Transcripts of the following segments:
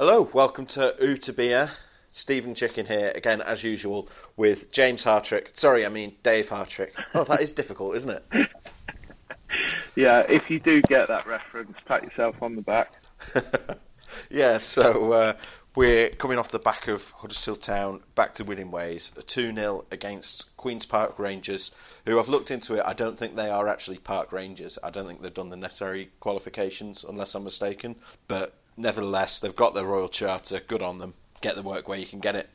Hello, welcome to Utabia. Stephen Chicken here, again as usual, with James Hartrick. Sorry, I mean Dave Hartrick. Oh, that is difficult, isn't it? Yeah, if you do get that reference, pat yourself on the back. Yeah, so uh, we're coming off the back of Huddersfield Town back to winning ways. A 2 0 against Queen's Park Rangers, who I've looked into it. I don't think they are actually Park Rangers. I don't think they've done the necessary qualifications, unless I'm mistaken. But nevertheless, they've got their Royal Charter. Good on them. Get the work where you can get it.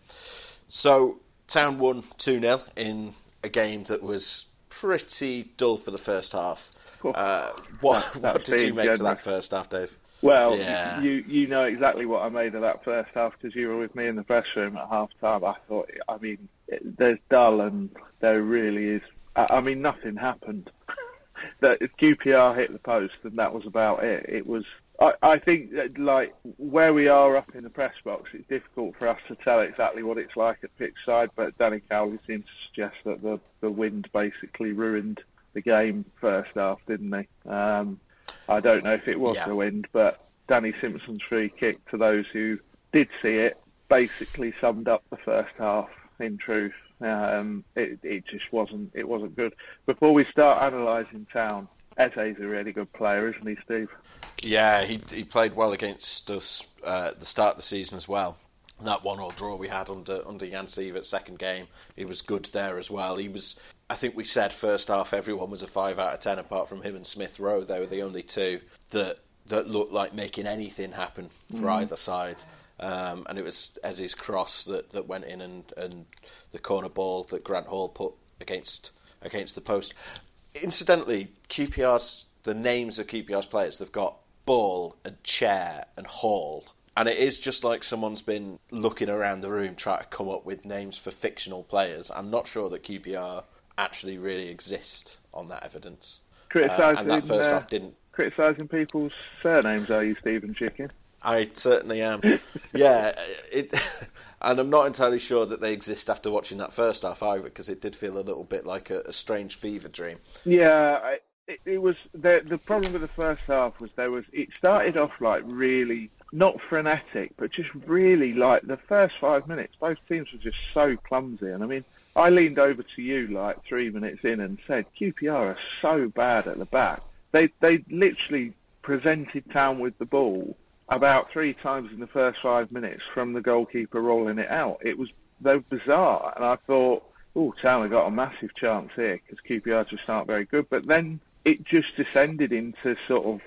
So, Town won 2 0 in a game that was pretty dull for the first half. Uh, what what did you make to that first half, Dave? Well, Yeah. you you know exactly what I made of that first half because you were with me in the press room at half time. I thought, I mean, it, there's dull and there really is. I, I mean, nothing happened. that QPR hit the post and that was about it. It was. I, I think that, like where we are up in the press box, it's difficult for us to tell exactly what it's like at pitch side. But Danny Cowley seemed to suggest that the the wind basically ruined the game first half, didn't he? Um, I don't know if it was Yeah. the wind, but Danny Simpson's free kick to those who did see it basically summed up the first half. In truth, um, it, it just wasn't it wasn't good. Before we start analysing town, Eze's a really good player, isn't he, Steve? Yeah, he he played well against us uh, at the start of the season as well. That one all draw we had under under Jan Siewert second game, he was good there as well. He was, I think we said first half everyone was a five out of ten apart from him and Smith Rowe. They were the only two that that looked like making anything happen for either side. Um, and it was Eze's cross that, that went in and, and the corner ball that Grant Hall put against against the post. Incidentally, QPR's the names of QPR's players they've got Ball and Chair and Hall, and it is just like someone's been looking around the room trying to come up with names for fictional players. I'm not sure that QPR actually really exist on that evidence, uh, Criticising, and that first uh, half didn't. criticising people's surnames, are you, Stephen Chicken? I certainly am. yeah, it, and I'm not entirely sure that they exist after watching that first half either, because it did feel a little bit like a, a strange fever dream. Yeah, it, it was the the problem with the first half was there was it started off like really not frenetic, but just really like the first five minutes. Both teams were just so clumsy, and I mean, I leaned over to you like three minutes in and said, QPR are so bad at the back. They they literally presented Town with the ball about three times in the first five minutes from the goalkeeper rolling it out. It was were bizarre, and I thought, oh, Town have got a massive chance here because QPR just aren't very good. But then it just descended into sort of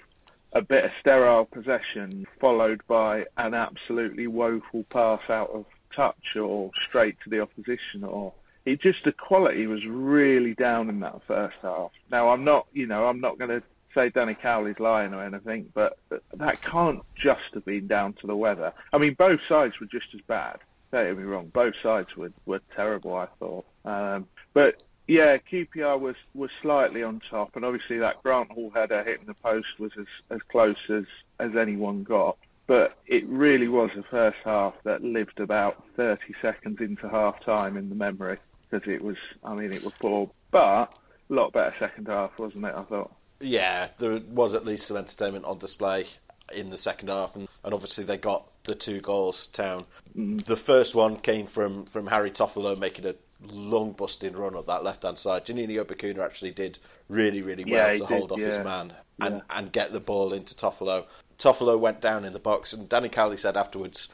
a bit of sterile possession, followed by an absolutely woeful pass out of touch or straight to the opposition, or it just the quality was really down in that first half. Now I'm not, you know, I'm not going to say Danny Cowley's lying or anything, but that can't just have been down to the weather. I mean, both sides were just as bad. Don't get me wrong, both sides were, were terrible. I thought, um, but yeah, QPR was, was slightly on top, and obviously that Grant Hall header hitting the post was as, as close as, as anyone got. But it really was the first half that lived about 30 seconds into half time in the memory because it was, I mean, it was poor, but a lot better second half, wasn't it? I thought. Yeah, there was at least some entertainment on display in the second half, and, and obviously they got the two goals. Town. Mm. The first one came from from Harry Toffolo making a long busting run up that left hand side. Juninho Bacuna actually did really really well Yeah, to did, hold off his man and Yeah. and get the ball into Toffolo. Toffolo went down in the box, and Danny Cowley said afterwards.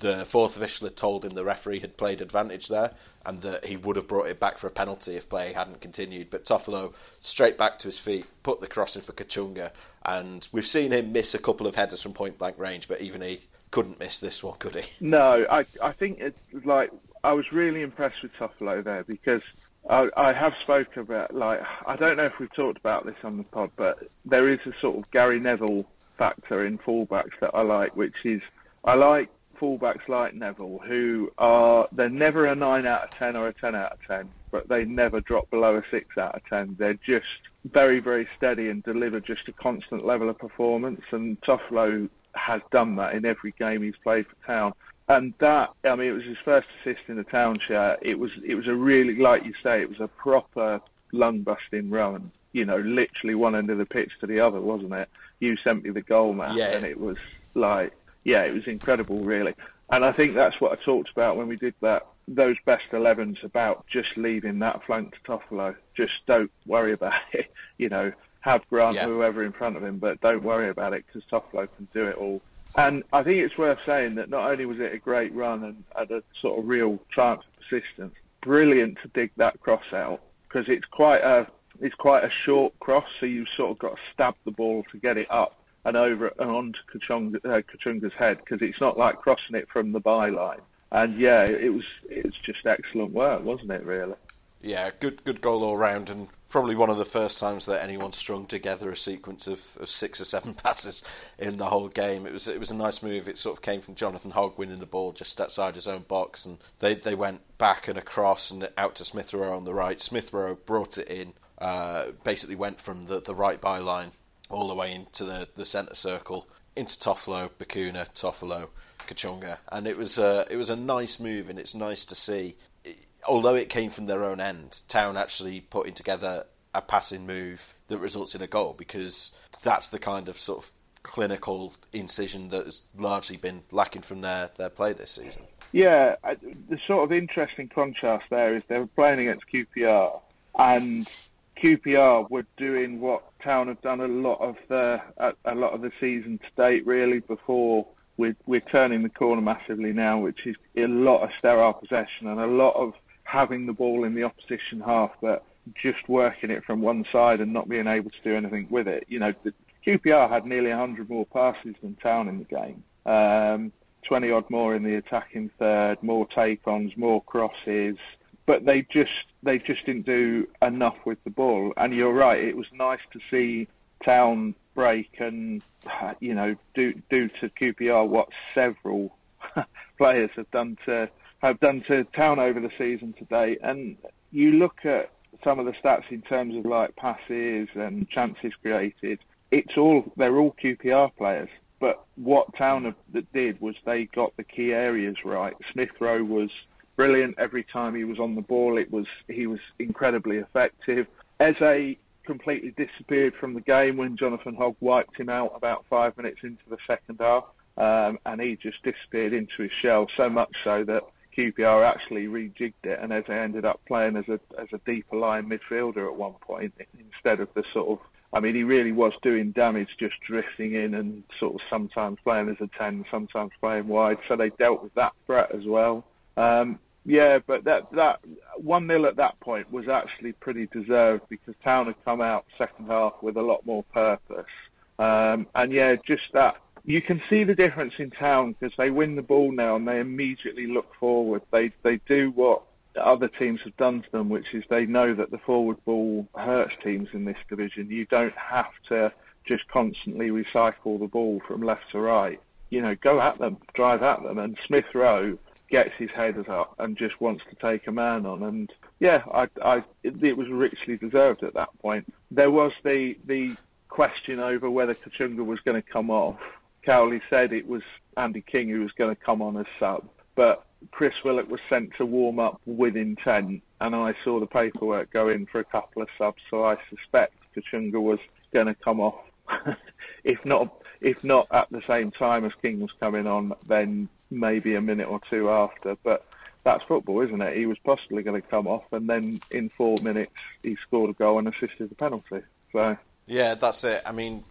The fourth official had told him the referee had played advantage there and that he would have brought it back for a penalty if play hadn't continued. But Toffolo, straight back to his feet, put the cross in for Kachunga. And we've seen him miss a couple of headers from point blank range, but even he couldn't miss this one, could he? No, I I think it's like I was really impressed with Toffolo there because I, I have spoken about like I don't know if we've talked about this on the pod, but there is a sort of Gary Neville factor in fullbacks that I like, which is I like fullbacks like Neville who are they're never a nine out of ten or a ten out of ten, but they never drop below a six out of ten. They're just very very steady and deliver just a constant level of performance. And Toffolo has done that in every game he's played for Town. And that, I mean, it was his first assist in the Town shirt. It was, it was a really, like you say, it was a proper lung busting run. You know, literally one end of the pitch to the other, wasn't it? You sent me the goal, man, Yeah. and it was like, yeah, it was incredible, really. And I think that's what I talked about when we did that. Those best 11s about just leaving that flank to Toffolo. Just don't worry about it. You know, have Grant Yeah. or whoever in front of him, but don't worry about it because Toffolo can do it all. And I think it's worth saying that not only was it a great run and had a sort of real triumph of persistence, brilliant to dig that cross out because it's quite a it's quite a short cross, so you've sort of got to stab the ball to get it up and over and onto Kachunga, uh, Kachunga's head because it's not like crossing it from the byline. And yeah, it was it's just excellent work, wasn't it? Really. Yeah, good good goal all round, and probably one of the first times that anyone strung together a sequence of, of six or seven passes in the whole game. It was it was a nice move. It sort of came from Jonathan Hogg winning the ball just outside his own box, and they they went back and across and out to Smith Rowe on the right. Smith Rowe brought it in, uh, basically went from the the right byline all the way into the the centre circle into Toffolo, Bacuna, Toffolo, Kachunga, and it was a it was a nice move, and it's nice to see although it came from their own end, Town actually putting together a passing move that results in a goal because that's the kind of sort of clinical incision that has largely been lacking from their, their play this season. Yeah, the sort of interesting contrast there is they were playing against QPR, and QPR were doing what Town have done a lot of the a, a lot of the season to date. Really, before we're we're turning the corner massively now, which is a lot of sterile possession and a lot of having the ball in the opposition half, but just working it from one side and not being able to do anything with it. You know, the, QPR had nearly 100 more passes than Town in the game. Um, 20 odd more in the attacking third, more take-ons, more crosses, but they just they just didn't do enough with the ball. And you're right, it was nice to see Town break and you know do do to QPR what several players have done to have done to Town over the season today. And you look at some of the stats in terms of like passes and chances created. It's all they're all QPR players. But what Town did was they got the key areas right. Smith Rowe was brilliant every time he was on the ball. It was he was incredibly effective. Eze completely disappeared from the game when Jonathan Hogg wiped him out about five minutes into the second half, um, and he just disappeared into his shell. So much so that QPR actually rejigged it, and Eze ended up playing as a as a deeper line midfielder at one point instead of the sort of. I mean, he really was doing damage just drifting in and sort of sometimes playing as a 10, sometimes playing wide. So they dealt with that threat as well. Um, yeah, but that that one 0 at that point was actually pretty deserved because Town had come out second half with a lot more purpose. Um, and yeah, just that you can see the difference in Town because they win the ball now and they immediately look forward. They they do what other teams have done to them, which is they know that the forward ball hurts teams in this division. You don't have to just constantly recycle the ball from left to right. You know, go at them, drive at them, and Smith Rowe gets his headers up and just wants to take a man on. And yeah, I, I, it, was richly deserved at that point. There was the the question over whether Kachunga was going to come off. Cowley said it was Andy King who was going to come on as sub, but Chris Willock was sent to warm up with intent, and I saw the paperwork go in for a couple of subs, so I suspect Kachunga was going to come off. if not, if not at the same time as King was coming on, then maybe a minute or two after. But that's football, isn't it? He was possibly going to come off, and then in four minutes he scored a goal and assisted the penalty. So Yeah, that's it. I mean,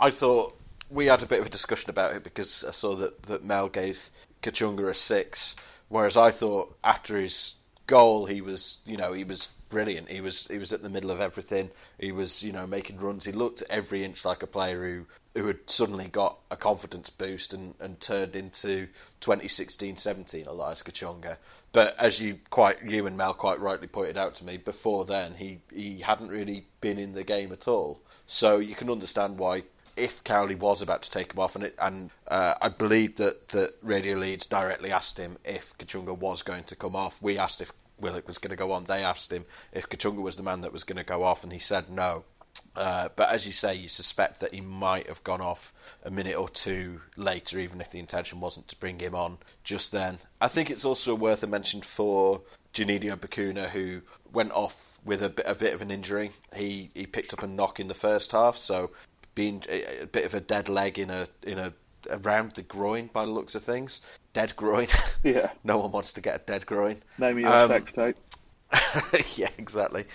I thought we had a bit of a discussion about it because I saw that, that Mel gave Kachunga a six, whereas I thought after his goal he was, you know, he was brilliant. He was he was at the middle of everything. He was you know making runs. He looked every inch like a player who who had suddenly got a confidence boost and, and turned into 2016-17 Elias Kachunga. But as you quite you and Mel quite rightly pointed out to me before then, he he hadn't really been in the game at all. So you can understand why if Cowley was about to take him off, and it, and uh, I believe that, that Radio Leeds directly asked him if Kachunga was going to come off. We asked if Willock was going to go on. They asked him if Kachunga was the man that was going to go off, and he said no. Uh, but as you say, you suspect that he might have gone off a minute or two later, even if the intention wasn't to bring him on just then. I think it's also worth a mention for Juninho Bacuna, who went off with a bit, a bit of an injury. He he picked up a knock in the first half, so being a, a bit of a dead leg in a in a around the groin by the looks of things. Dead groin. Yeah. no one wants to get a dead groin. Name your Um, sex tape. yeah, exactly.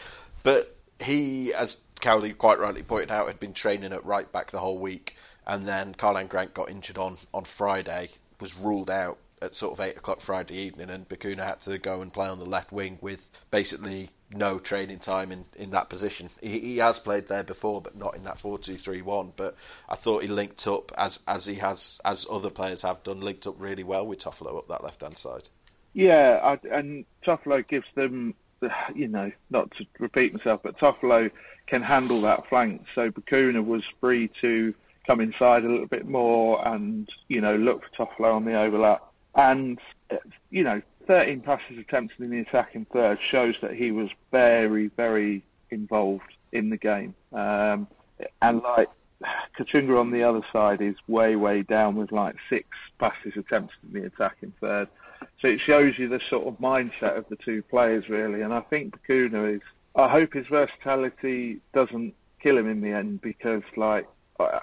But he, as Cowley quite rightly pointed out, had been training at right back the whole week, and then Karlan Grant got injured on, on Friday, was ruled out at sort of 8 o'clock Friday evening, and Bacuna had to go and play on the left wing with basically no training time in, in that position. He, he has played there before, but not in that 4 2 3 1. But I thought he linked up, as, as he has, as other players have done, linked up really well with Toffolo up that left hand side. Yeah, I, and Toffolo gives them, you know, not to repeat myself, but Toffolo can handle that flank. So Bacuna was free to come inside a little bit more and, you know, look for Toffolo on the overlap. And, you know, 13 passes attempted in the attacking third shows that he was very, very involved in the game. Um, and like Kachunga on the other side is way, way down with like six passes attempted in the attacking third. So it shows you the sort of mindset of the two players, really. And I think Bacuna is. I hope his versatility doesn't kill him in the end because, like, I,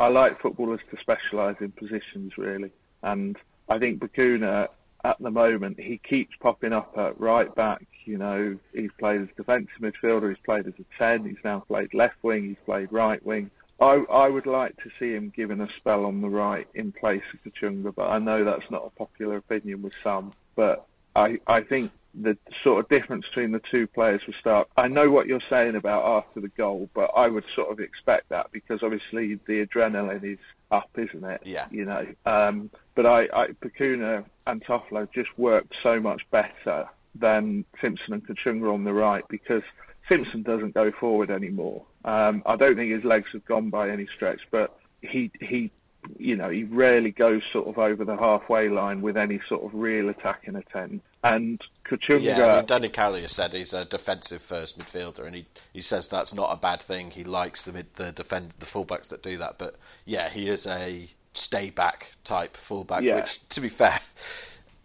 I like footballers to specialise in positions, really. And I think Bacuna, at the moment, he keeps popping up at right back. You know, he's played as defensive midfielder, he's played as a 10, he's now played left wing, he's played right wing. I, I would like to see him given a spell on the right in place of Kachunga, but I know that's not a popular opinion with some. But I, I think the sort of difference between the two players will start. I know what you're saying about after the goal, but I would sort of expect that because obviously the adrenaline is up, isn't it? Yeah. You know, um, but I, I Bacuna and Toffolo just work so much better than Simpson and Kachunga on the right because Simpson doesn't go forward anymore. Um, I don't think his legs have gone by any stretch, but he he you know he rarely goes sort of over the halfway line with any sort of real attacking intent. And Kachunga, Yeah, I mean, Danny has said he's a defensive first midfielder, and he, he says that's not a bad thing. He likes the mid, the defend the fullbacks that do that, but yeah, he is a stay back type fullback. Yeah. Which, to be fair,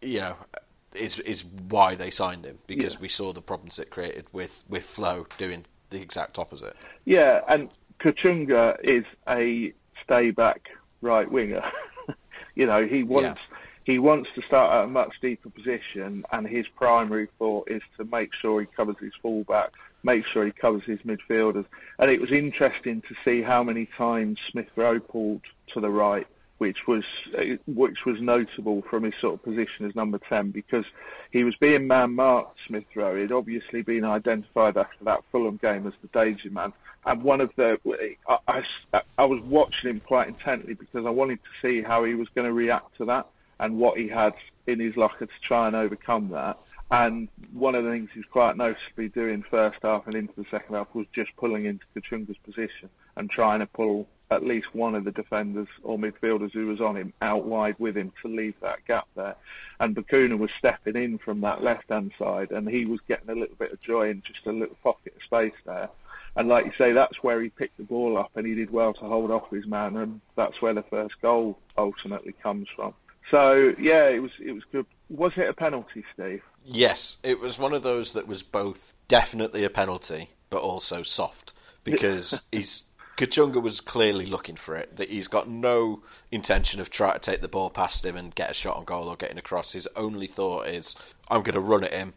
you know, is is why they signed him because Yeah. we saw the problems it created with with Flo doing the exact opposite. Yeah, and Kachunga is a stay back right winger. you know, he wants he wants to start at a much deeper position, and his primary thought is to make sure he covers his fullback, make sure he covers his midfielders. And it was interesting to see how many times Smith Rowe pulled to the right. Which was which was notable from his sort of position as number ten because he was being man marked Smith Rowe. He'd obviously been identified after that Fulham game as the danger man, and one of the I, I, I was watching him quite intently because I wanted to see how he was going to react to that and what he had in his locker to try and overcome that. And one of the things he's quite noticeably doing first half and into the second half was just pulling into Kachunga's position and trying to pull at least one of the defenders or midfielders who was on him out wide with him to leave that gap there. And Bacuna was stepping in from that left hand side and he was getting a little bit of joy in just a little pocket of space there. And like you say, that's where he picked the ball up and he did well to hold off his man and that's where the first goal ultimately comes from. So yeah, it was it was good. Was it a penalty, Steve? Yes, it was one of those that was both definitely a penalty, but also soft because he's Kachunga was clearly looking for it. That he's got no intention of trying to take the ball past him and get a shot on goal or getting across. His only thought is, "I'm going to run at him,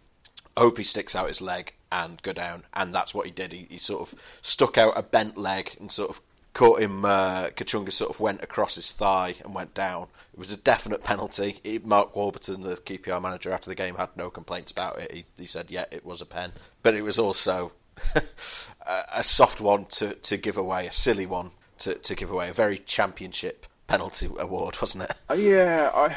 hope he sticks out his leg and go down." And that's what he did. He, he sort of stuck out a bent leg and sort of caught him. Uh, Kachunga sort of went across his thigh and went down. It was a definite penalty. Mark Warburton, the QPR manager, after the game had no complaints about it. He, he said, "Yeah, it was a pen," but it was also a, a soft one to, to give away, a silly one to, to give away, a very championship penalty award, wasn't it? Uh, Yeah, I,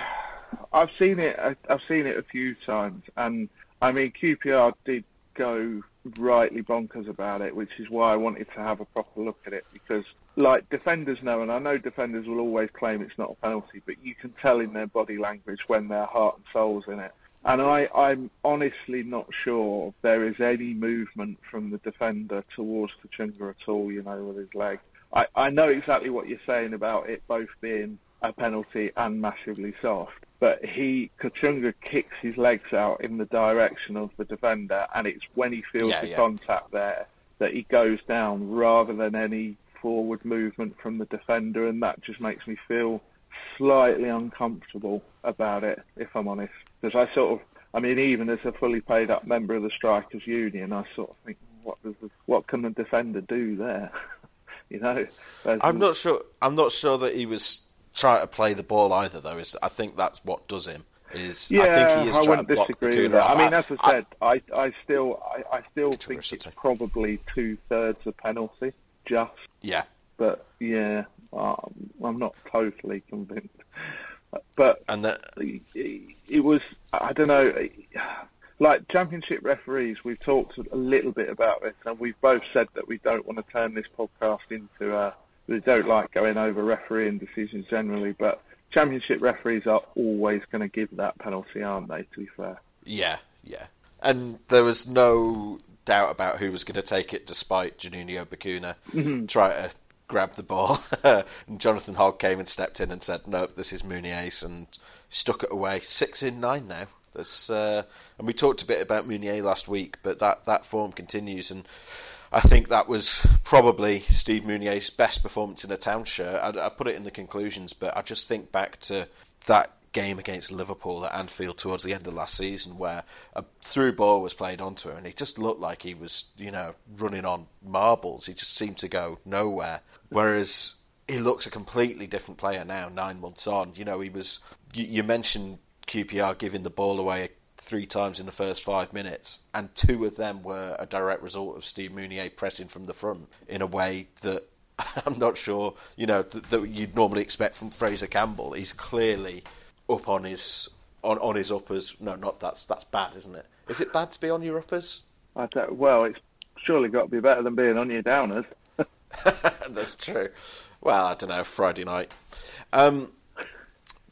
I've seen it. I- I've seen it a few times, and I mean QPR did go rightly bonkers about it, which is why I wanted to have a proper look at it because, like defenders know, and I know defenders will always claim it's not a penalty, but you can tell in their body language when their heart and soul's in it. And I, I'm honestly not sure there is any movement from the defender towards Kachunga at all, you know, with his leg. I, I know exactly what you're saying about it both being a penalty and massively soft, but he, Kachunga kicks his legs out in the direction of the defender, and it's when he feels Yeah, the yeah. contact there that he goes down rather than any forward movement from the defender, and that just makes me feel slightly uncomfortable about it, if I'm honest. Because I sort of, I mean, even as a fully paid up member of the Strikers Union, I sort of think, what does the, what can the defender do there? you know, I'm not sure. I'm not sure that he was trying to play the ball either, though. Is I think that's what does him. Is Yeah, I think he is trying to block disagree with that. off. I mean, as I said, I, I still, I, I still think it's probably two thirds a penalty, just. yeah, But yeah, um, I'm not totally convinced. But and that it, it was, I don't know, like championship referees. We've talked a little bit about this, and we've both said that we don't want to turn this podcast into a. We don't like going over refereeing decisions generally, but championship referees are always going to give that penalty, aren't they? To be fair. yeah, yeah, and there was no doubt about who was going to take it, despite Juninho Bacuna Mm-hmm. try to grab the ball. and Jonathan Hogg came and stepped in and said, "Nope, this is Mounié's," and stuck it away. Six in nine now. That's, uh, and we talked a bit about Mounié last week, but that, that form continues, and I think that was probably Steve Mounié's best performance in a town shirt. I, I put it in the conclusions, but I just think back to that game against Liverpool at Anfield towards the end of last season, where a through ball was played onto him, and he just looked like he was, you know, running on marbles. He just seemed to go nowhere. Whereas he looks a completely different player now, nine months on. You know, he was. You, you mentioned QPR giving the ball away three times in the first five minutes, and two of them were a direct result of Steve Mounié pressing from the front in a way that I'm not sure, you know, that, that you'd normally expect from Fraser Campbell. He's clearly up on his on, on his uppers. No, not that's that's bad, isn't it? Is it bad to be on your uppers? Well, it's surely got to be better than being on your downers. That's true. Well, I don't know. Friday night. Um,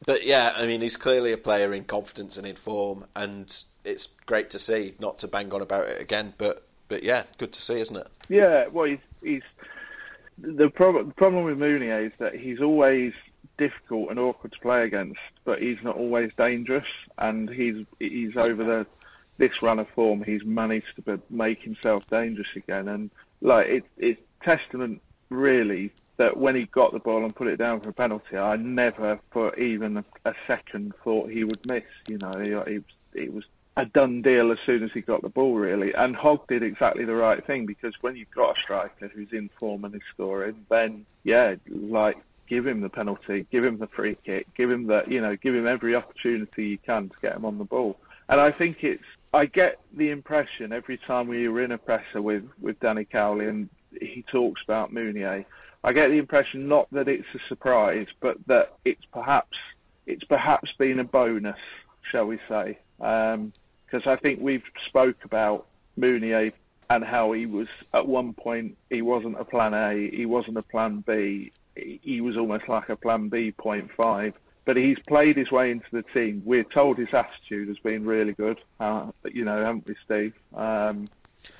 but yeah, I mean, he's clearly a player in confidence and in form, and it's great to see. Not to bang on about it again, but but yeah, good to see, isn't it? Yeah, well, he's, he's the problem. The problem with Mounié is that he's always difficult and awkward to play against, but he's not always dangerous. And he's he's over the this run of form, he's managed to make himself dangerous again. And like it, it's testament really that when he got the ball and put it down for a penalty, I never for even a, second thought he would miss. You know, it was a done deal as soon as he got the ball, really. And Hogg did exactly the right thing because when you've got a striker who's in form and is scoring, then yeah, like give him the penalty, give him the free kick, give him the you know, give him every opportunity you can to get him on the ball. And I think it's I get the impression every time we were in a presser with with Danny Cowley and he talks about Mounié, I get the impression not that it's a surprise, but that it's perhaps it's perhaps been a bonus, shall we say? Because I think we've spoke about Mounié and how he was at one point he wasn't a plan A, he wasn't a plan B, he he was almost like a plan B point five. But he's played his way into the team. We're told his attitude has been really good, uh, you know, haven't we, Steve? Um,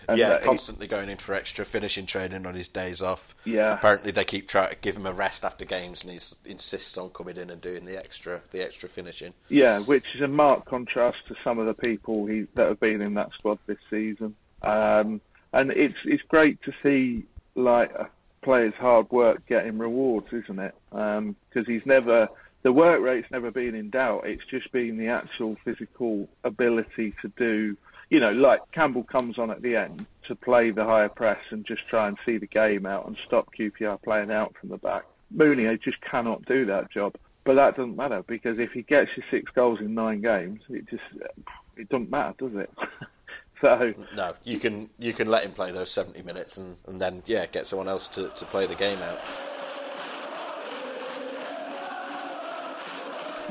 and yeah, that he- constantly going in for extra finishing training on his days off. Yeah. Apparently, they keep trying to give him a rest after games, and he insists on coming in and doing the extra, the extra finishing. Yeah, which is a marked contrast to some of the people he, that have been in that squad this season. Um, and it's it's great to see like a player's hard work getting rewards, isn't it? Because he's never the work rate's never been in doubt. It's just been the actual physical ability to do. You know, like Campbell comes on at the end, to play the higher press and just try and see the game out and stop QPR playing out from the back. Mooney just cannot do that job. But that doesn't matter because if he gets you six goals in nine games, it just it doesn't matter, does it? so no, you can you can let him play those seventy minutes and, and then yeah, get someone else to, to play the game out.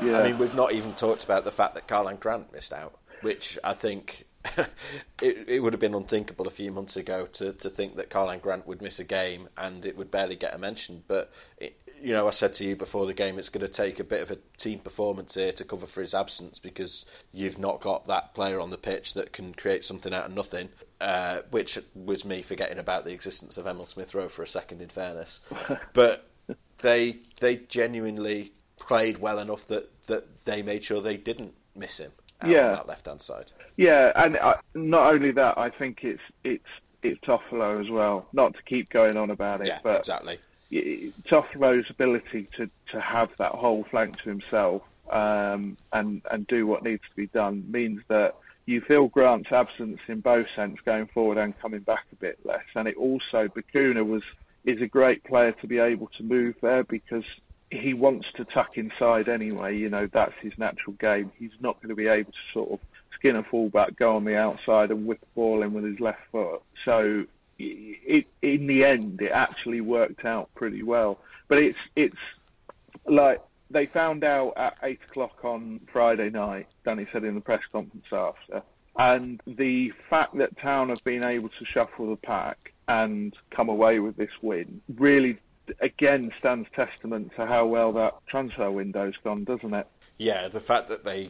yeah, I mean, we've not even talked about the fact that Karlan Grant missed out, which I think it, it would have been unthinkable a few months ago to, to think that Karlan Grant would miss a game and it would barely get a mention. But, it, you know, I said to you before the game, it's going to take a bit of a team performance here to cover for his absence because you've not got that player on the pitch that can create something out of nothing, uh, which was me forgetting about the existence of Emile Smith Rowe for a second, in fairness. but they they genuinely played well enough that, that they made sure they didn't miss him Yeah. on that left hand side. Yeah, and uh, not only that, I think it's it's it's Toffolo as well. Not to keep going on about it, Yeah, but exactly. Toffolo's ability to, to have that whole flank to himself um, and and do what needs to be done means that you feel Grant's absence in both sense going forward and coming back a bit less. And it also Bacuna was is a great player to be able to move there because he wants to tuck inside anyway. You know that's his natural game. He's not going to be able to sort of skin a fullback, go on the outside and whip the ball in with his left foot. So it, in the end, it actually worked out pretty well. But it's it's like they found out at eight o'clock on Friday night. Danny said in the press conference after, and the fact that Town have been able to shuffle the pack and come away with this win really, again, stands testament to how well that transfer window's gone, doesn't it? Yeah, the fact that they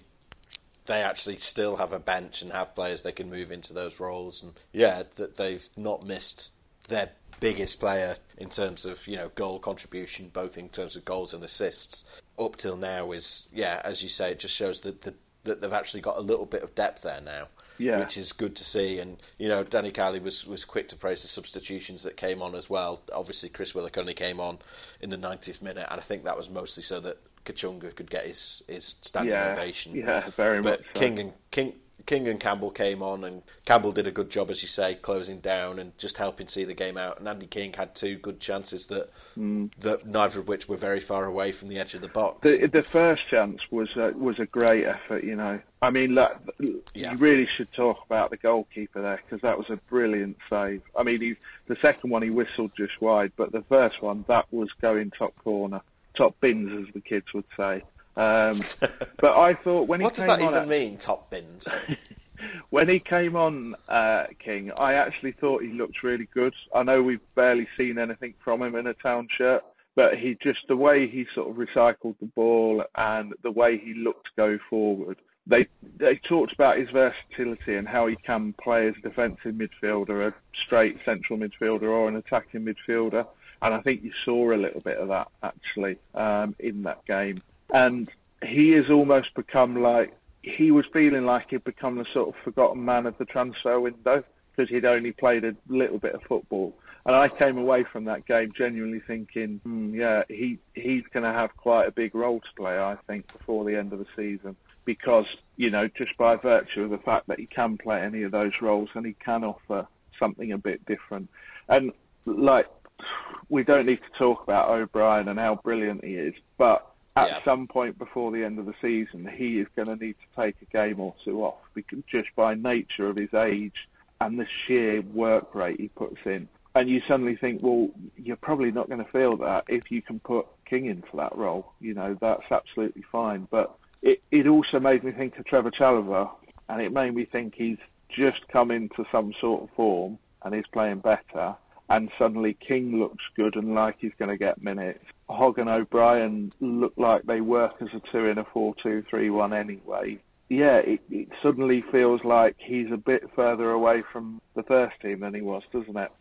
they actually still have a bench and have players they can move into those roles, and yeah, that they've not missed their biggest player in terms of you know goal contribution, both in terms of goals and assists up till now is yeah, as you say, it just shows that the, that they've actually got a little bit of depth there now. Yeah. which is good to see. And you know, Danny Cowley was, was quick to praise the substitutions that came on as well. Obviously, Chris Willock only came on in the 90th minute, and I think that was mostly so that Kachunga could get his, his standing Yeah, ovation. yeah, very but much so. King and King. King and Campbell came on, and Campbell did a good job, as you say, closing down and just helping see the game out. And Andy King had two good chances that mm. that neither of which were very far away from the edge of the box. The, the first chance was a, was a great effort, you know. I mean, look, Yeah. you really should talk about the goalkeeper there because that was a brilliant save. I mean, he, the second one he whistled just wide, but the first one that was going top corner, top bins, as the kids would say. Um, but I thought when he what does that on even at- mean, top bins? when he came on, uh, King, I actually thought he looked really good. I know we've barely seen anything from him in a town shirt, but he just the way he sort of recycled the ball and the way he looked to go forward. They they talked about his versatility and how he can play as a defensive midfielder, a straight central midfielder, or an attacking midfielder. And I think you saw a little bit of that actually um, in that game. And he has almost become like he was feeling like he'd become the sort of forgotten man of the transfer window because he'd only played a little bit of football. And I came away from that game genuinely thinking, hmm, yeah, he he's going to have quite a big role to play, I think, before the end of the season. Because, you know, just by virtue of the fact that he can play any of those roles and he can offer something a bit different. And, like, we don't need to talk about O'Brien and how brilliant he is, but at Yeah. some point before the end of the season, he is going to need to take a game or two off because just by nature of his age and the sheer work rate he puts in. And you suddenly think, well, you're probably not going to feel that if you can put King into that role. You know, that's absolutely fine. But it, it also made me think of Trevor Chalobah, and it made me think he's just come into some sort of form and he's playing better. And suddenly King looks good and like he's going to get minutes. Hogg and O'Brien look like they work as a two in a four-two-three-one anyway. Yeah, it, it suddenly feels like he's a bit further away from the first team than he was, doesn't it?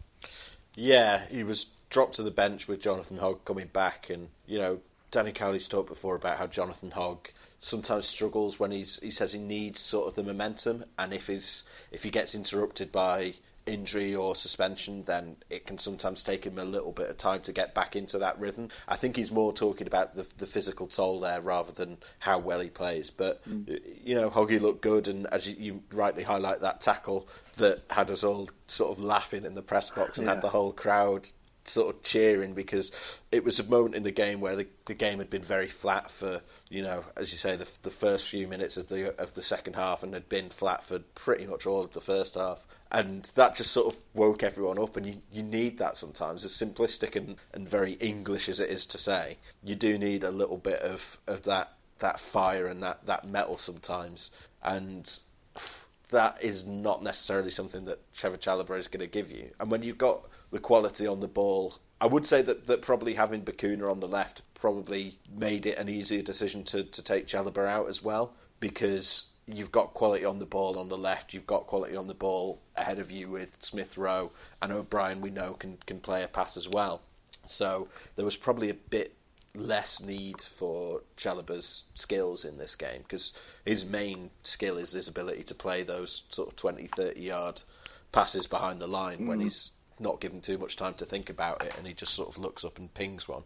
Yeah, he was dropped to the bench with Jonathan Hogg coming back, and you know Danny Cowley's talked before about how Jonathan Hogg sometimes struggles when he's he says he needs sort of the momentum, and if his if he gets interrupted by injury or suspension, then it can sometimes take him a little bit of time to get back into that rhythm. I think he's more talking about the, the physical toll there rather than how well he plays. But Mm. you know, Hoggy looked good, and as you, you rightly highlight, that tackle that had us all sort of laughing in the press box and Yeah. had the whole crowd sort of cheering because it was a moment in the game where the, the game had been very flat for you know as you say the, the first few minutes of the of the second half and had been flat for pretty much all of the first half and that just sort of woke everyone up and you, you need that sometimes as simplistic and, and very English as it is to say you do need a little bit of, of that that fire and that, that mettle sometimes and that is not necessarily something that Trevor Chalobah is going to give you. And when you've got the quality on the ball, I would say that, that probably having Bacuna on the left probably made it an easier decision to, to take Chalobah out as well because you've got quality on the ball on the left, you've got quality on the ball ahead of you with Smith Rowe and O'Brien. We know can can play a pass as well, so there was probably a bit less need for Chalobah's skills in this game because his main skill is his ability to play those sort of 20, 30 yard passes behind the line when mm. he's not given too much time to think about it and he just sort of looks up and pings one.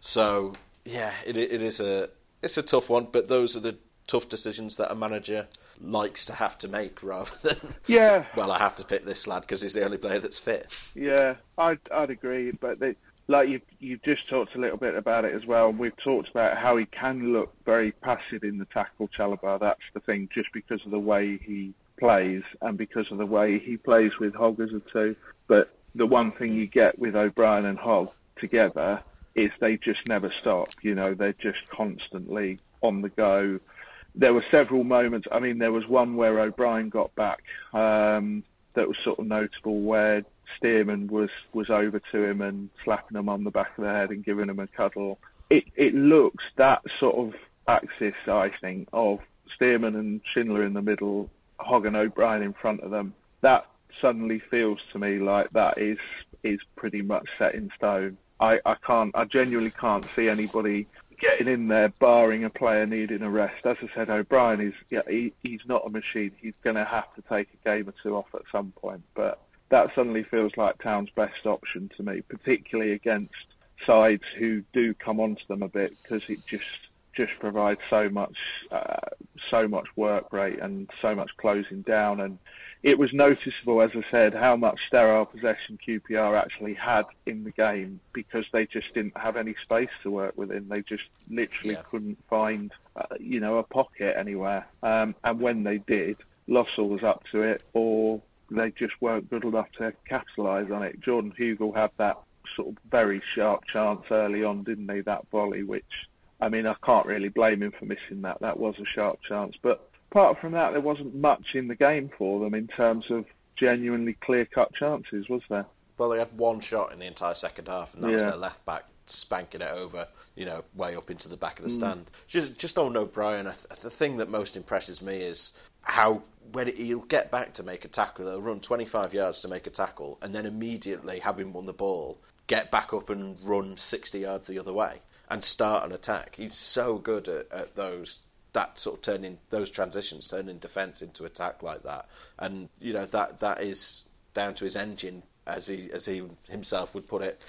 So yeah, it, it is a it's a tough one, but those are the tough decisions that a manager likes to have to make rather than Yeah. well I have to pick this lad because he's the only player that's fit. Yeah, I'd I'd agree, but they, like you you've just talked a little bit about it as well, and we've talked about how he can look very passive in the tackle. Chalobah, that's the thing, just because of the way he plays and because of the way he plays with Hogg as a two. But the one thing you get with O'Brien and Hogg together is they just never stop. You know, they're just constantly on the go. There were several moments. I mean, there was one where O'Brien got back um, that was sort of notable, where Stearman was was over to him and slapping him on the back of the head and giving him a cuddle. It it looks that sort of axis, I think, of Stearman and Schindler in the middle, Hogg and O'Brien in front of them. That suddenly feels to me like that is is pretty much set in stone. I, I can't, I genuinely can't see anybody getting in there, barring a player needing a rest. As I said, O'Brien is, yeah, he, he's not a machine. He's going to have to take a game or two off at some point. But that suddenly feels like Town's best option to me, particularly against sides who do come onto them a bit because it just just provides so much uh, so much work rate and so much closing down and it was noticeable as I said how much sterile possession QPR actually had in the game because they just didn't have any space to work within they just literally Yeah. couldn't find uh, you know a pocket anywhere um, and when they did Lössl was up to it or they just weren't good enough to capitalise on it Jordan Hugill had that sort of very sharp chance early on didn't he that volley which I mean, I can't really blame him for missing that. That was a sharp chance. But apart from that, there wasn't much in the game for them in terms of genuinely clear cut chances, was there? Well, they had one shot in the entire second half, and that was their left back spanking it over, you know, way up into the back of the mm. stand. Just, just on O'Brien, the thing that most impresses me is how when he'll get back to make a tackle, he'll run 25 yards to make a tackle, and then immediately, having won the ball, get back up and run 60 yards the other way and start an attack. He's so good at, at those that sort of turning those transitions, turning defence into attack like that, and you know that that is down to his engine, as he as he himself would put it.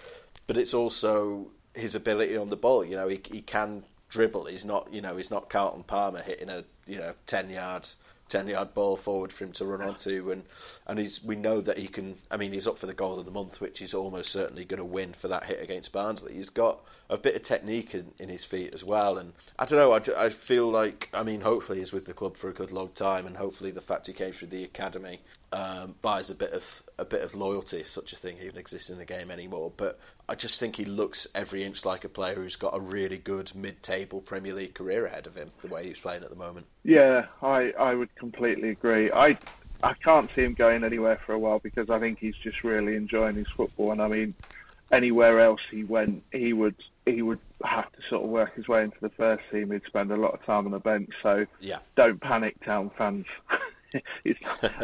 But it's also his ability on the ball. You know, he he can dribble. He's not you know he's not Carlton Palmer hitting a you know ten yard. 10 yard ball forward for him to run onto and and he's we know that he can I mean he's up for the goal of the month which he's almost certainly going to win for that hit against Barnsley. He's got a bit of technique in, in his feet as well and I don't know I, I feel like I mean hopefully he's with the club for a good long time and hopefully the fact he came through the academy um, buys a bit of a bit of loyalty if such a thing even exists in the game anymore but I just think he looks every inch like a player who's got a really good mid-table Premier League career ahead of him the way he's playing at the moment Yeah, I, I would completely agree. I I can't see him going anywhere for a while because I think he's just really enjoying his football. And I mean, anywhere else he went, he would he would have to sort of work his way into the first team. He'd spend a lot of time on the bench. So Yeah. don't panic, Town fans. it's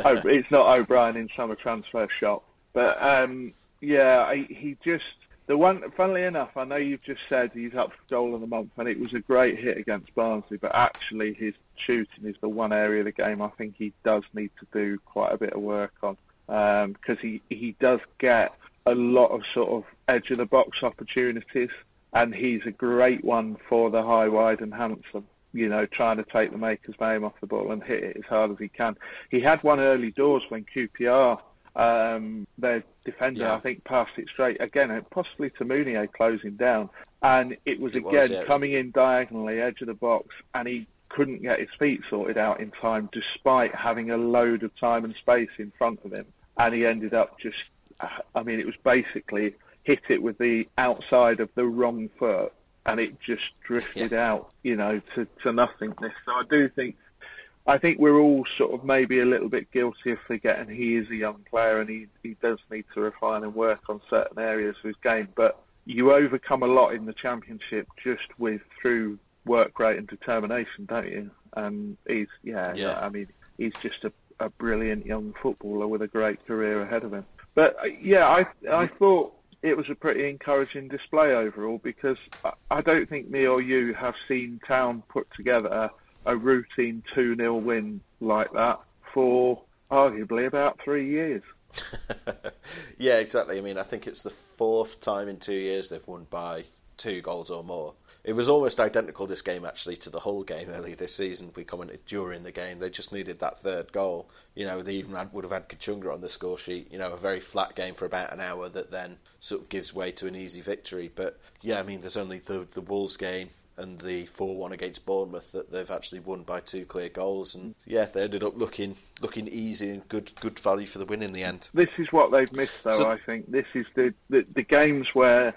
O- it's not O'Brien in summer transfer shop, but um, yeah, I, he just the one. Funnily enough, I know you've just said he's up for goal of the month, and it was a great hit against Barnsley. But actually, his shooting is the one area of the game I think he does need to do quite a bit of work on. because he he does get a lot of sort of edge of the box opportunities, and he's a great one for the high, wide, and handsome. You know, trying to take the maker's name off the ball and hit it as hard as he can. He had one early doors when QPR, um, their defender, Yeah. I think, passed it straight again, possibly to Mounié closing down, and it was It was, again yeah, it was- coming in diagonally, edge of the box, and he couldn't get his feet sorted out in time, despite having a load of time and space in front of him, and he ended up just, I mean, it was basically hit it with the outside of the wrong foot, and it just drifted out, you know, to, to nothingness. So I do think I think we're all sort of maybe a little bit guilty of forgetting he is a young player and he, he does need to refine and work on certain areas of his game. But you overcome a lot in the championship just with through work rate and determination, don't you? And he's yeah, Yeah. I mean he's just a, a brilliant young footballer with a great career ahead of him. But uh, yeah, I I thought it was a pretty encouraging display overall because I- don't think me or you have seen Town put together a routine 2 0 win like that for arguably about three years. yeah, exactly. I mean, I think it's the fourth time in two years they've won by two goals or more. It was almost identical this game actually to the Hull game earlier this season. We commented during the game they just needed that third goal. You know, they even had, would have had Kachunga on the score sheet. You know, a very flat game for about an hour that then sort of gives way to an easy victory. But yeah, I mean, there's only the the Wolves game and the 4-1 against Bournemouth that they've actually won by two clear goals and yeah they ended up looking looking easy and good good value for the win in the end This is what they've missed, though. So- I think this is the, the the games where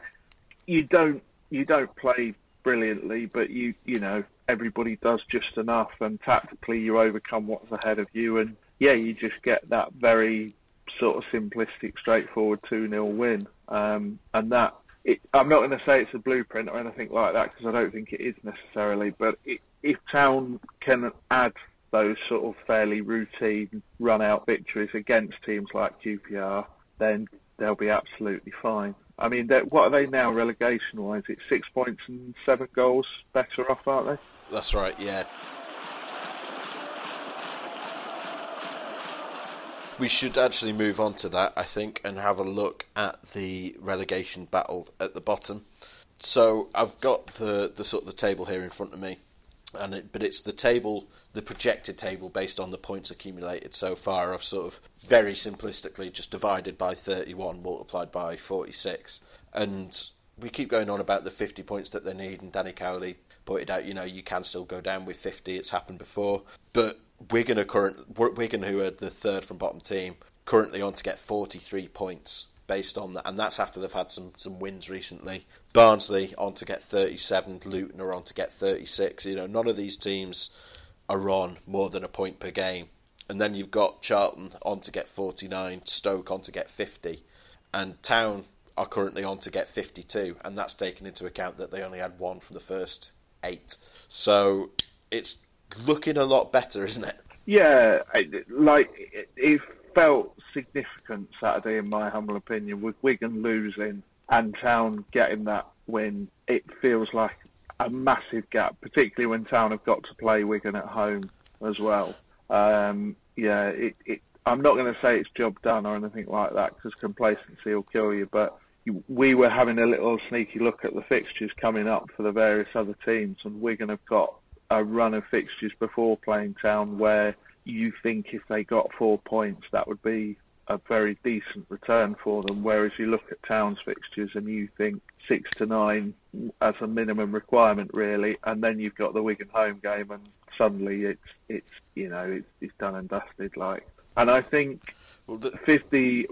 you don't you don't play brilliantly, but you you know everybody does just enough, and tactically you overcome what's ahead of you, and yeah, you just get that very sort of simplistic, straightforward two 0 win, um, and that. It, I'm not going to say it's a blueprint or anything like that because I don't think it is necessarily. But it, if Town can add those sort of fairly routine run out victories against teams like QPR, then they'll be absolutely fine. I mean, what are they now relegation wise? It's six points and seven goals better off, aren't they? That's right, yeah. We should actually move on to that, I think, and have a look at the relegation battle at the bottom. So I've got the, the sort of the table here in front of me, and it, but it's the table, the projected table based on the points accumulated so far. I've sort of very simplistically just divided by 31 multiplied by 46, and we keep going on about the 50 points that they need, and Danny Cowley pointed out, you know, you can still go down with 50. It's happened before, but Wigan are current. Wigan, who are the third from bottom team, currently on to get 43 points based on that, and that's after they've had some some wins recently. Barnsley on to get 37. Luton are on to get 36. You know, none of these teams are on more than a point per game. And then you've got Charlton on to get 49, Stoke on to get 50, and Town are currently on to get 52, and that's taken into account that they only had one from the first eight. So it's looking a lot better, isn't it? Yeah, like it felt significant Saturday, in my humble opinion, with Wigan losing and Town getting that win. It feels like a massive gap, particularly when Town have got to play Wigan at home as well. Um, yeah, it, it, I'm not going to say it's job done or anything like that because complacency will kill you, but we were having a little sneaky look at the fixtures coming up for the various other teams, and Wigan have got a run of fixtures before playing Town where you think if they got four points, that would be a very decent return for them. Whereas you look at Town's fixtures and you think six to nine as a minimum requirement, really, and then you've got the Wigan home game, and suddenly it's it's you know it's, it's done and dusted. Like, and I think Well, the, 50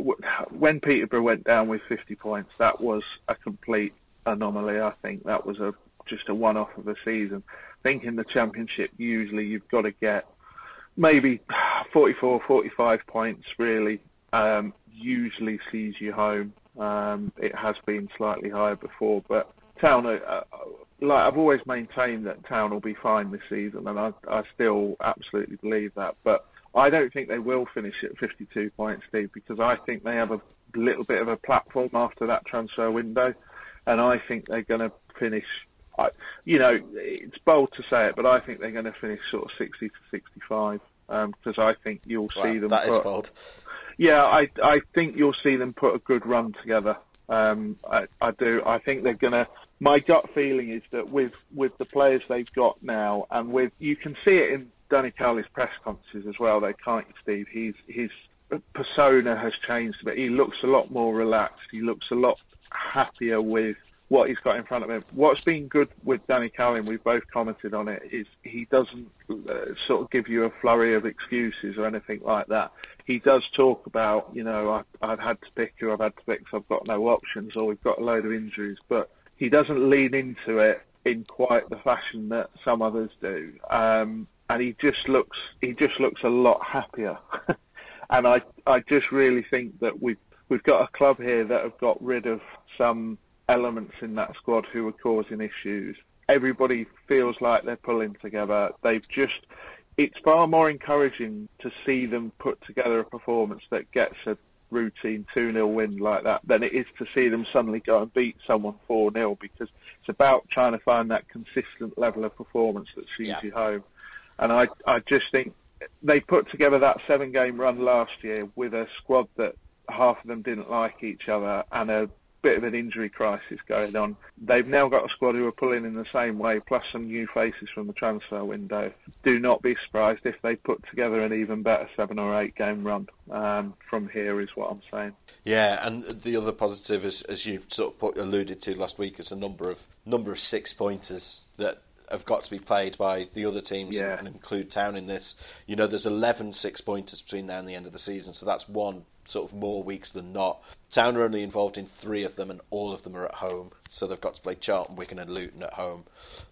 when Peterborough went down with 50 points that was a complete anomaly I think that was a just a one off of a season I think in the championship usually you've got to get maybe 44 45 points really um, usually sees you home um, it has been slightly higher before but Town uh, like I've always maintained that Town will be fine this season and I, I still absolutely believe that but I don't think they will finish at 52 points, Steve, because I think they have a little bit of a platform after that transfer window, and I think they're going to finish. I, you know, it's bold to say it, but I think they're going to finish sort of 60 to 65 because I think you'll see them. that is put- bold. Yeah, I I think you'll see them put a good run together. Um, I, I do. I think they're gonna. My gut feeling is that with with the players they've got now, and with you can see it in Danny Cowley's press conferences as well. They can't, Steve. He's his persona has changed a bit. He looks a lot more relaxed. He looks a lot happier with what he's got in front of him. What's been good with Danny Cowley, we've both commented on it, is he doesn't uh, sort of give you a flurry of excuses or anything like that. He does talk about, you know, I, I've had to pick who I've had to pick, so I've got no options, or we've got a load of injuries, but he doesn't lean into it in quite the fashion that some others do. Um, and he just looks, he just looks a lot happier. and I, I just really think that we've, we've got a club here that have got rid of some elements in that squad who are causing issues. Everybody feels like they're pulling together. They've just, it's far more encouraging to see them put together a performance that gets a routine 2 0 win like that than it is to see them suddenly go and beat someone 4 0 because it's about trying to find that consistent level of performance that sees yeah. you home. And I, I just think they put together that seven game run last year with a squad that half of them didn't like each other and a bit of an injury crisis going on. They've now got a squad who are pulling in the same way, plus some new faces from the transfer window. Do not be surprised if they put together an even better seven or eight game run um, from here, is what I'm saying. Yeah, and the other positive, is, as you sort of put, alluded to last week, is a number of number of six pointers that have got to be played by the other teams yeah. and include Town in this. You know, there's 11 six pointers between now and the end of the season, so that's one sort of more weeks than not. Town are only involved in three of them, and all of them are at home. So they've got to play Charlton, Wigan, and Luton at home.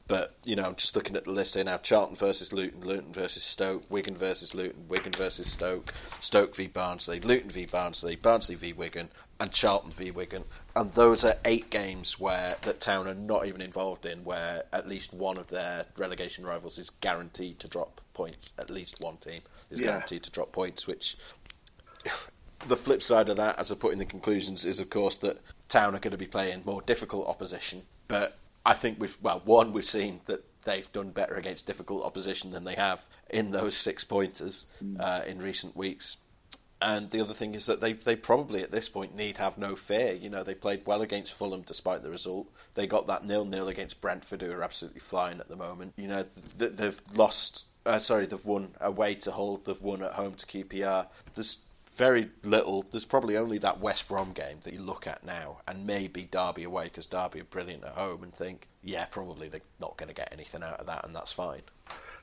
But you know, I'm just looking at the list here now: Charlton versus Luton, Luton versus Stoke, Wigan versus Luton, Wigan versus Stoke, Stoke v Barnsley, Luton v Barnsley, Barnsley v Wigan, and Charlton v Wigan. And those are eight games where that Town are not even involved in, where at least one of their relegation rivals is guaranteed to drop points. At least one team is yeah. guaranteed to drop points, which the flip side of that, as I put in the conclusions, is of course that Town are going to be playing more difficult opposition. But I think we've well, one we've seen that they've done better against difficult opposition than they have in those six pointers mm. uh, in recent weeks. And the other thing is that they, they probably at this point need have no fear. You know, they played well against Fulham despite the result. They got that nil nil against Brentford, who are absolutely flying at the moment. You know, they've lost. Uh, sorry, they've won away to Hull. They've won at home to QPR. There's very little. There's probably only that West Brom game that you look at now, and maybe Derby away because Derby are brilliant at home, and think, yeah, probably they're not going to get anything out of that, and that's fine.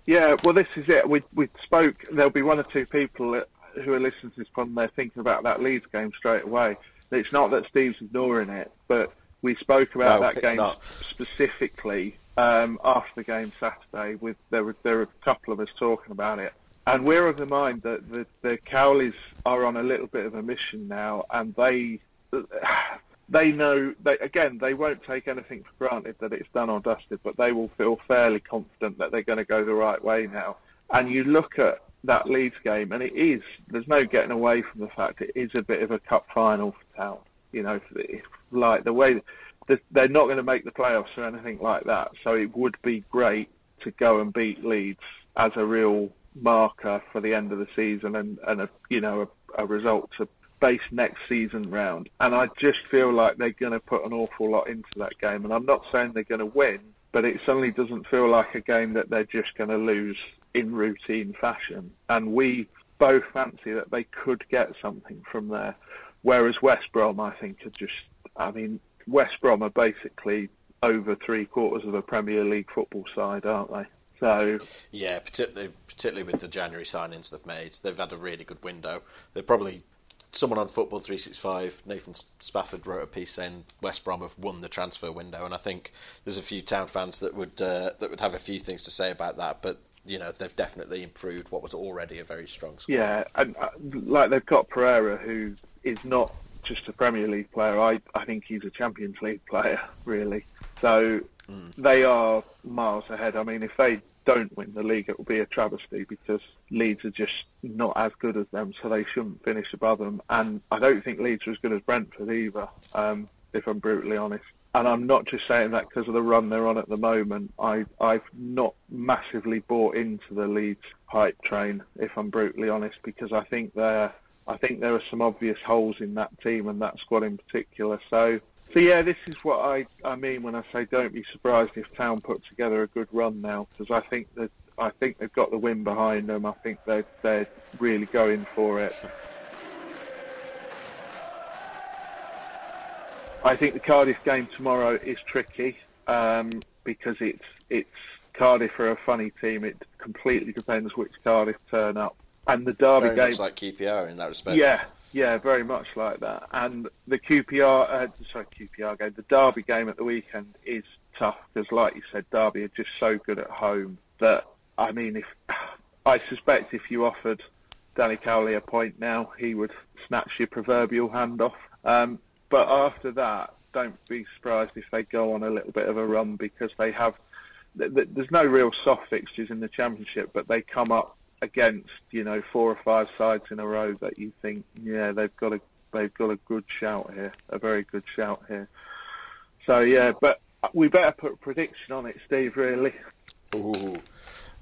Yeah, well, this is it. We we spoke. There'll be one or two people who are listening to this problem. They're thinking about that Leeds game straight away. It's not that Steve's ignoring it, but we spoke about no, that game not. specifically um, after the game Saturday. With there were there were a couple of us talking about it, and we're of the mind that the, the Cowleys are on a little bit of a mission now, and they they know they again they won't take anything for granted that it's done or dusted, but they will feel fairly confident that they're going to go the right way now. And you look at that Leeds game, and it is there's no getting away from the fact it is a bit of a cup final for Town. You know, like the way they're not going to make the playoffs or anything like that, so it would be great to go and beat Leeds as a real marker for the end of the season and, and a you know a, a result to base next season round. And I just feel like they're going to put an awful lot into that game. And I'm not saying they're going to win, but it suddenly doesn't feel like a game that they're just going to lose in routine fashion. And we both fancy that they could get something from there. Whereas West Brom, I think, are just, I mean, West Brom are basically over three quarters of a Premier League football side, aren't they? So yeah, particularly particularly with the January signings they've made, they've had a really good window. They're probably someone on Football 365, Nathan Spafford wrote a piece saying West Brom have won the transfer window, and I think there's a few town fans that would uh, that would have a few things to say about that. But you know they've definitely improved what was already a very strong squad. Yeah, and uh, like they've got Pereira, who is not just a Premier League player. I I think he's a Champions League player, really. So mm. they are miles ahead. I mean, if they don't win the league, it will be a travesty because Leeds are just not as good as them, so they shouldn't finish above them. And I don't think Leeds are as good as Brentford either, um, if I'm brutally honest. And I'm not just saying that because of the run they're on at the moment. I, I've not massively bought into the Leeds hype train, if I'm brutally honest, because I think they're I think there are some obvious holes in that team and that squad in particular. So, so yeah, this is what I, I mean when I say don't be surprised if Town put together a good run now because I think that I think they've got the win behind them. I think they they're really going for it. I think the Cardiff game tomorrow is tricky um, because it's it's Cardiff are a funny team. It completely depends which Cardiff turn up, and the Derby Very game. much like QPR in that respect. Yeah, yeah, very much like that. And the QPR, uh, sorry, QPR game, the Derby game at the weekend is tough because, like you said, Derby are just so good at home that I mean, if I suspect if you offered Danny Cowley a point now, he would snatch your proverbial hand off. Um, but after that, don't be surprised if they go on a little bit of a run because they have. th- th- There's no real soft fixtures in the championship, but they come up against you know four or five sides in a row that you think, yeah, they've got a they've got a good shout here, a very good shout here. So yeah, but we better put a prediction on it, Steve. Really, Ooh.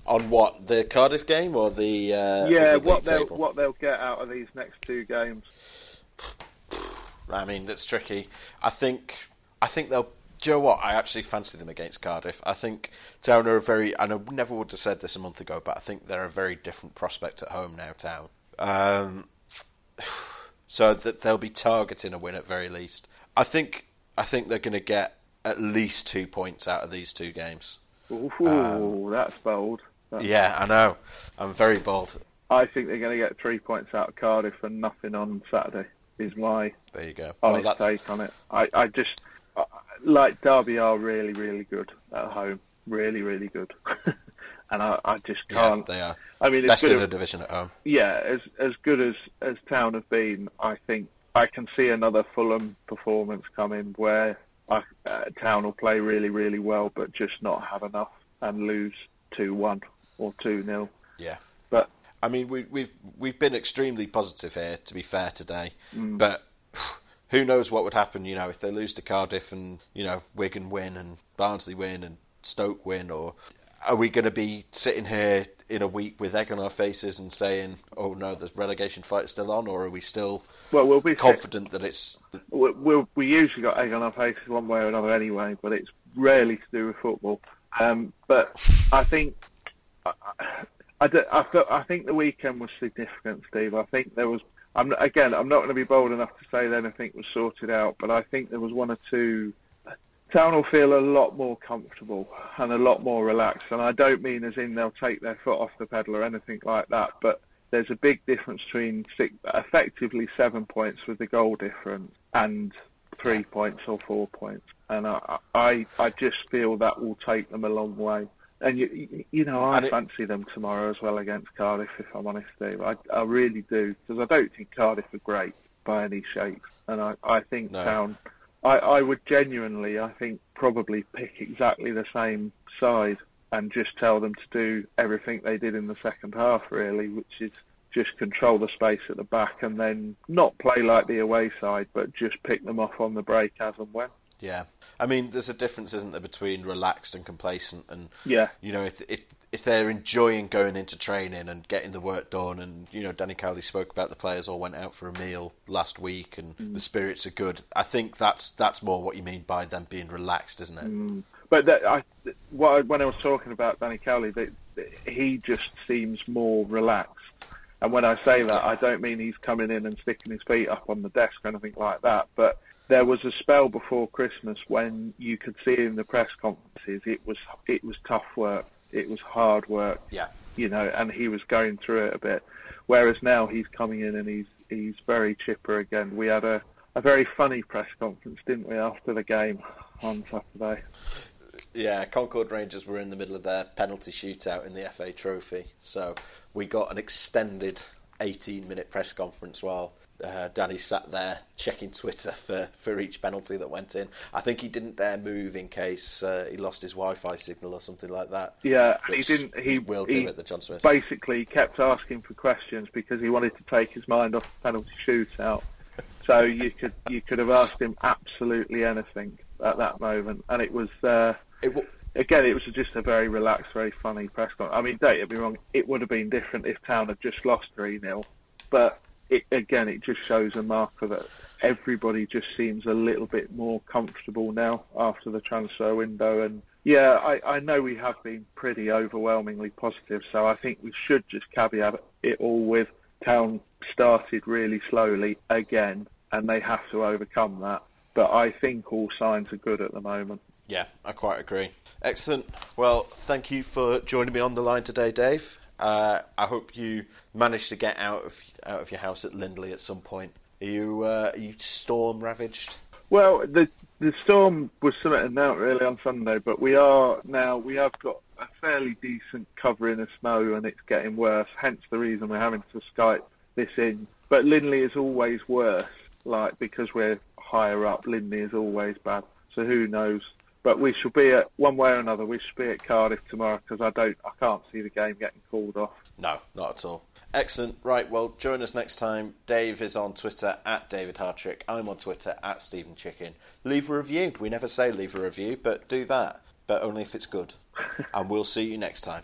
On what the Cardiff game or the uh, yeah, what they'll table? what they'll get out of these next two games. I mean, that's tricky. I think I think they'll. Do you know what? I actually fancy them against Cardiff. I think Town are a very. And I never would have said this a month ago, but I think they're a very different prospect at home now. Town. Um, so that they'll be targeting a win at very least. I think. I think they're going to get at least two points out of these two games. Ooh, that's bold. That's Yeah, I know. I'm very bold. I think they're going to get three points out of Cardiff and nothing on Saturday. Is my There you go. Well, honest that's take on it. I, I just I- like Derby are really, really good at home. Really, really good. and I, I just can't. they are I mean, it's best in the division at home. yeah, as as good as as Town have been, I think I can see another Fulham performance coming where I, uh, Town will play really, really well, but just not have enough and lose two one or two 0 Yeah. But I mean, we, we've we've been extremely positive here. To be fair, today, Mm. but who knows what would happen? You know, if they lose to Cardiff and you know Wigan win and Barnsley win and Stoke win, or are we going to be sitting here in a week with egg on our faces and saying, "Oh no, the relegation fight's still on," or are we still well, we'll be confident that it's we, we, we usually got egg on our faces one way or another anyway, but it's rarely to do with football. Um, but I think I, I, I, felt, I think the weekend was significant, Steve. I think there was. I'm again. I'm not going to be bold enough to say that anything was sorted out, but I think there was one or two. Town will feel a lot more comfortable and a lot more relaxed, and I don't mean as in they'll take their foot off the pedal or anything like that, but there's a big difference between six, effectively seven points with the goal difference and three points or four points. And I, I, I just feel that will take them a long way. And you, you know, I And it- fancy them tomorrow as well against Cardiff. If I'm honest, Steve, I, I really do because I don't think Cardiff are great by any shape, and I, I think No. Town. I, I would genuinely, I think, probably pick exactly the same side and just tell them to do everything they did in the second half, really, which is just control the space at the back and then not play like the away side, but just pick them off on the break as and when. Yeah, I mean, there's a difference, isn't there, between relaxed and complacent, and Yeah. you know, if if, if they're enjoying going into training and getting the work done, and you know, Danny Cowley spoke about the players all went out for a meal last week, and Mm. the spirits are good. I think that's that's more what you mean by them being relaxed, isn't it? Mm. But that, I, what I, when I was talking about Danny Cowley, that, that he just seems more relaxed. And when I say that, I don't mean he's coming in and sticking his feet up on the desk or anything like that. But there was a spell before Christmas when you could see in the press conferences it was it was tough work, it was hard work, Yeah, you know, and he was going through it a bit. Whereas now he's coming in and he's he's very chipper again. We had a, a very funny press conference, didn't we, after the game on Saturday? yeah. Concord Rangers were in the middle of their penalty shootout in the FA Trophy, so we got an extended 18-minute press conference while. Uh, Danny sat there checking Twitter for, for each penalty that went in. I think he didn't dare move in case uh, he lost his Wi-Fi signal or something like that. Yeah, he didn't. He will he do at the John Smith. Basically, kept asking for questions because he wanted to take his mind off the penalty shootout. So you could you could have asked him absolutely anything at that moment, and it was uh, It w- again it was just a very relaxed, very funny press conference. I mean, don't get me wrong, it would have been different if Town had just lost three 0 but it, again, it just shows a marker that everybody just seems a little bit more comfortable now after the transfer window. And yeah, I, I know we have been pretty overwhelmingly positive, so I think we should just caveat it all with Town started really slowly again, and they have to overcome that. But I think all signs are good at the moment. Yeah, I quite agree. Excellent. Well, thank you for joining me on the line today, Dave. Uh, I hope you managed to get out of out of your house at Lindley at some point. Are you uh, are you storm ravaged? Well, the the storm was submitted out really on Sunday, but we are now we have got a fairly decent covering of snow, and it's getting worse. Hence the reason we're having to Skype this in. But Lindley is always worse, like because we're higher up. Lindley is always bad. So who knows? But we shall be at one way or another. We shall be at Cardiff tomorrow because I don't, I can't see the game getting called off. No, not at all. Excellent. Right. Well, join us next time. Dave is on Twitter at David Hardtrick. I'm on Twitter at Stephen Chicken. Leave a review. We never say leave a review, but do that. But only if it's good. and we'll see you next time.